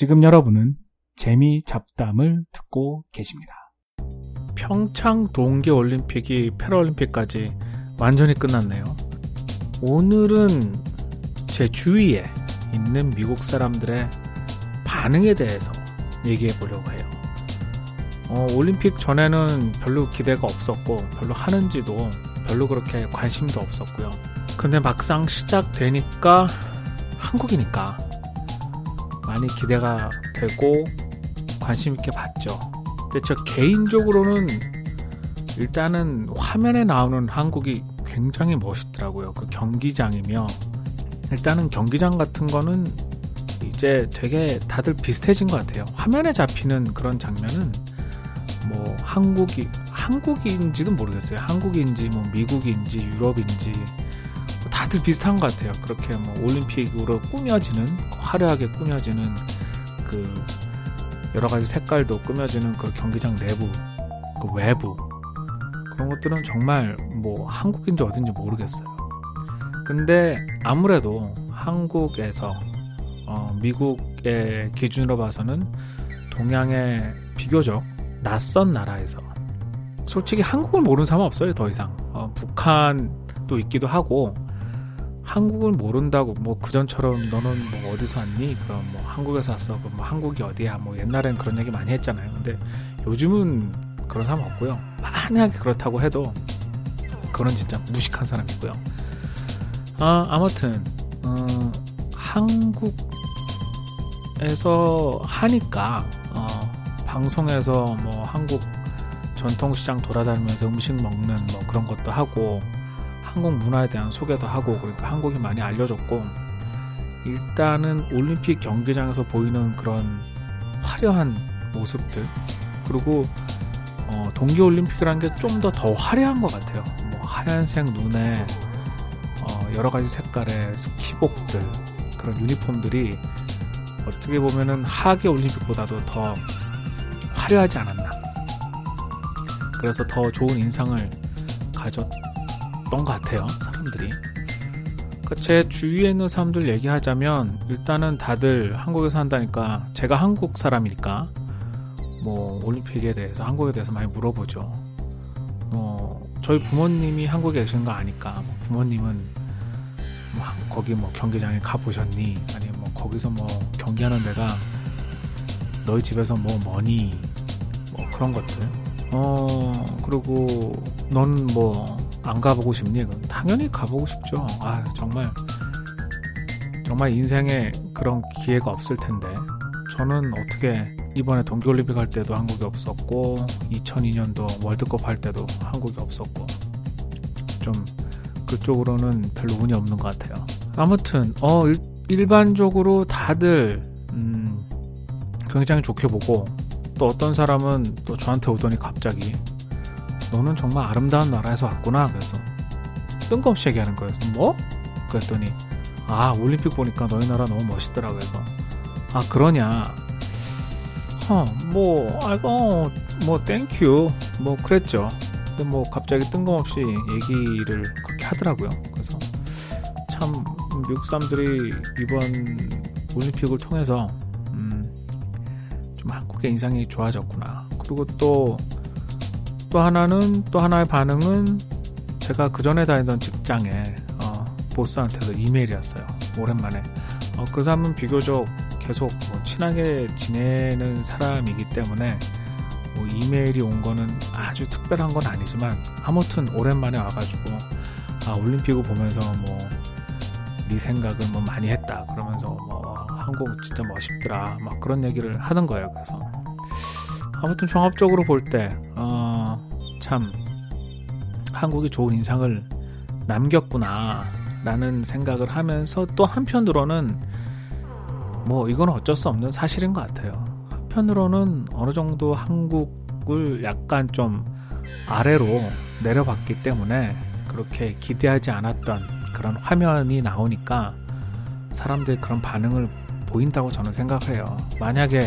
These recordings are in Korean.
지금 여러분은 재미 잡담을 듣고 계십니다. 평창 동계올림픽이 패럴림픽까지 완전히 끝났네요. 오늘은 제 주위에 있는 미국 사람들의 반응에 대해서 얘기해 보려고 해요. 어, 올림픽 전에는 별로 기대가 없었고, 별로 하는지도 별로 그렇게 관심도 없었고요. 근데 막상 시작되니까 한국이니까 많이 기대가 되고 관심 있게 봤죠. 근데 저 개인적으로는 일단은 화면에 나오는 한국이 굉장히 멋있더라고요. 그 경기장이며 일단은 경기장 같은 거는 이제 되게 다들 비슷해진 것 같아요. 화면에 잡히는 그런 장면은 뭐 한국이 한국인지도 모르겠어요. 한국인지 뭐 미국인지 유럽인지 뭐 다들 비슷한 것 같아요. 그렇게 뭐 올림픽으로 꾸며지는 화려하게 꾸며지는 그 여러 가지 색깔도 꾸며지는 그 경기장 내부 그 외부 그런 것들은 정말 뭐 한국인지 어딘지 모르겠어요. 근데 아무래도 한국에서 어, 미국의 기준으로 봐서는 동양의 비교적 낯선 나라에서 솔직히 한국을 모르는 사람 없어요 더 이상 어, 북한도 있기도 하고 한국을 모른다고 뭐 그전처럼 너는 뭐 어디서 왔니? 그럼 뭐 한국에서 왔어. 그럼 뭐 한국이 어디야? 뭐 옛날엔 그런 얘기 많이 했잖아요. 근데 요즘은 그런 사람 없고요. 만약에 그렇다고 해도 그건 진짜 무식한 사람이고요. 아 아무튼 어, 한국에서 하니까 어, 방송에서 뭐 한국 전통시장 돌아다니면서 음식 먹는 뭐 그런 것도 하고 한국 문화에 대한 소개도 하고 그러니까 한국이 많이 알려졌고 일단은 올림픽 경기장에서 보이는 그런 화려한 모습들 그리고 어, 동계올림픽이라는 게 좀 더 더 화려한 것 같아요. 뭐 하얀색 눈에 어, 여러 가지 색깔의 스키복들 그런 유니폼들이 어떻게 보면은 하계 올림픽보다도 더 화려하지 않았나. 그래서 더 좋은 인상을 가졌던 것 같아요, 사람들이. 그러니까 제 주위에 있는 사람들 얘기하자면 일단은 다들 한국에서 한다니까 제가 한국 사람이니까 뭐 올림픽에 대해서 한국에 대해서 많이 물어보죠. 뭐 저희 부모님이 한국에 계신 거 아니까 뭐 부모님은 뭐 거기 뭐 경기장에 가 보셨니? 아니면 뭐 거기서 뭐 경기하는 데가 너희 집에서 뭐 뭐니? 뭐 그런 것들. 어 그리고 넌 뭐 안 가보고 싶니? 당연히 가보고 싶죠. 아 정말 정말 인생에 그런 기회가 없을 텐데 저는 어떻게 이번에 동계올림픽 할 때도 한국이 없었고 2002년도 월드컵 할 때도 한국이 없었고 좀 그쪽으로는 별로 운이 없는 것 같아요. 아무튼 어 일, 반적으로 다들 음, 굉장히 좋게 보고 또 어떤 사람은 또 저한테 오더니 갑자기 너는 정말 아름다운 나라에서 왔구나 그래서 뜬금없이 얘기하는 거예요. 뭐? 그랬더니 아 올림픽 보니까 너희 나라 너무 멋있더라 그래서 아 그러냐 어, 뭐, 아이고, 어, 뭐, thank you. 뭐, 그랬죠. 근데 뭐, 갑자기 뜬금없이 얘기를 그렇게 하더라고요. 그래서, 참, 미국 사람들이 이번 올림픽을 통해서, 음, 좀 한국의 인상이 좋아졌구나. 그리고 또, 또 하나는, 또 하나의 반응은, 제가 그 전에 다니던 직장에, 어, 보스한테서 이메일이 왔어요. 오랜만에. 어, 그 사람은 비교적 계속 뭐 친하게 지내는 사람이기 때문에 뭐 이메일이 온 거는 아주 특별한 건 아니지만 아무튼 오랜만에 와가지고 아 올림픽을 보면서 뭐 네 생각은 뭐 많이 했다 그러면서 뭐 한국 진짜 멋있더라 막 그런 얘기를 하는 거예요 그래서 아무튼 종합적으로 볼때 어, 참 한국이 좋은 인상을 남겼구나 라는 생각을 하면서 또 한편으로는 뭐 이건 어쩔 수 없는 사실인 것 같아요. 한편으로는 어느 정도 한국을 약간 좀 아래로 내려봤기 때문에 그렇게 기대하지 않았던 그런 화면이 나오니까 사람들 그런 반응을 보인다고 저는 생각해요. 만약에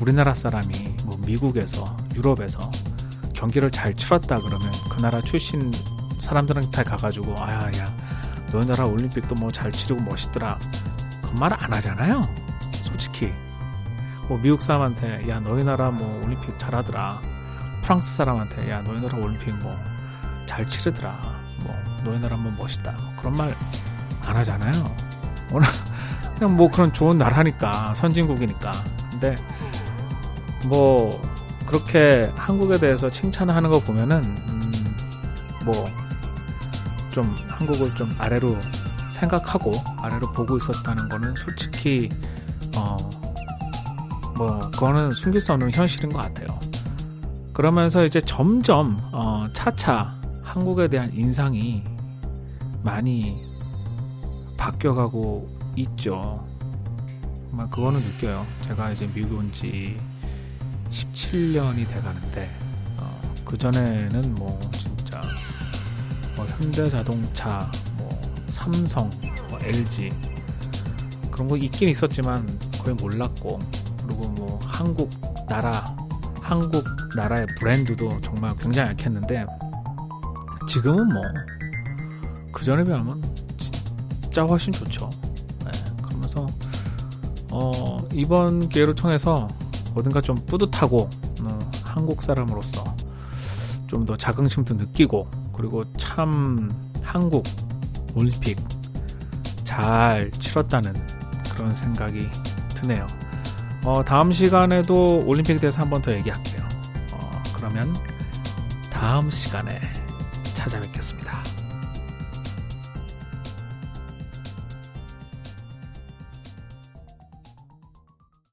우리나라 사람이 뭐 미국에서 유럽에서 경기를 잘 치렀다 그러면 그 나라 출신 사람들한테 가가지고 아야 야 너희 나라 올림픽도 뭐 잘 치르고 멋있더라. 그 말 안 하잖아요. 솔직히. 뭐 미국 사람한테 야 너희 나라 뭐 올림픽 잘하더라. 프랑스 사람한테 야 너희 나라 올림픽 뭐 잘 치르더라. 뭐 너희 나라 뭐 멋있다. 뭐 그런 말 안 하잖아요. 워낙 그냥 뭐 그런 좋은 나라니까 선진국이니까. 근데 뭐 그렇게 한국에 대해서 칭찬하는 거 보면은 음, 뭐좀 한국을 좀 아래로 생각하고 아래로 보고 있었다는 거는 솔직히 어 뭐 그거는 숨길 수 없는 현실인 것 같아요. 그러면서 이제 점점 어 차차 한국에 대한 인상이 많이 바뀌어가고 있죠. 정말 그거는 느껴요. 제가 이제 미국 온지 17년이 돼 가는데 어, 그 전에는 뭐 진짜 뭐 현대자동차, 뭐 삼성, 뭐 LG 그런 거 있긴 있었지만 거의 몰랐고 그리고 뭐 한국 나라 한국 나라의 브랜드도 정말 굉장히 약했는데 지금은 뭐 그 전에 비하면 진짜 훨씬 좋죠. 네, 그러면서 어, 이번 기회를 통해서 어딘가 좀 뿌듯하고 어, 한국 사람으로서 좀 더 자긍심도 느끼고 그리고 참 한국 올림픽 잘 치렀다는 그런 생각이 드네요. 어, 다음 시간에도 올림픽에 대해서 한 번 더 얘기할게요. 어, 그러면 다음 시간에 찾아뵙겠습니다.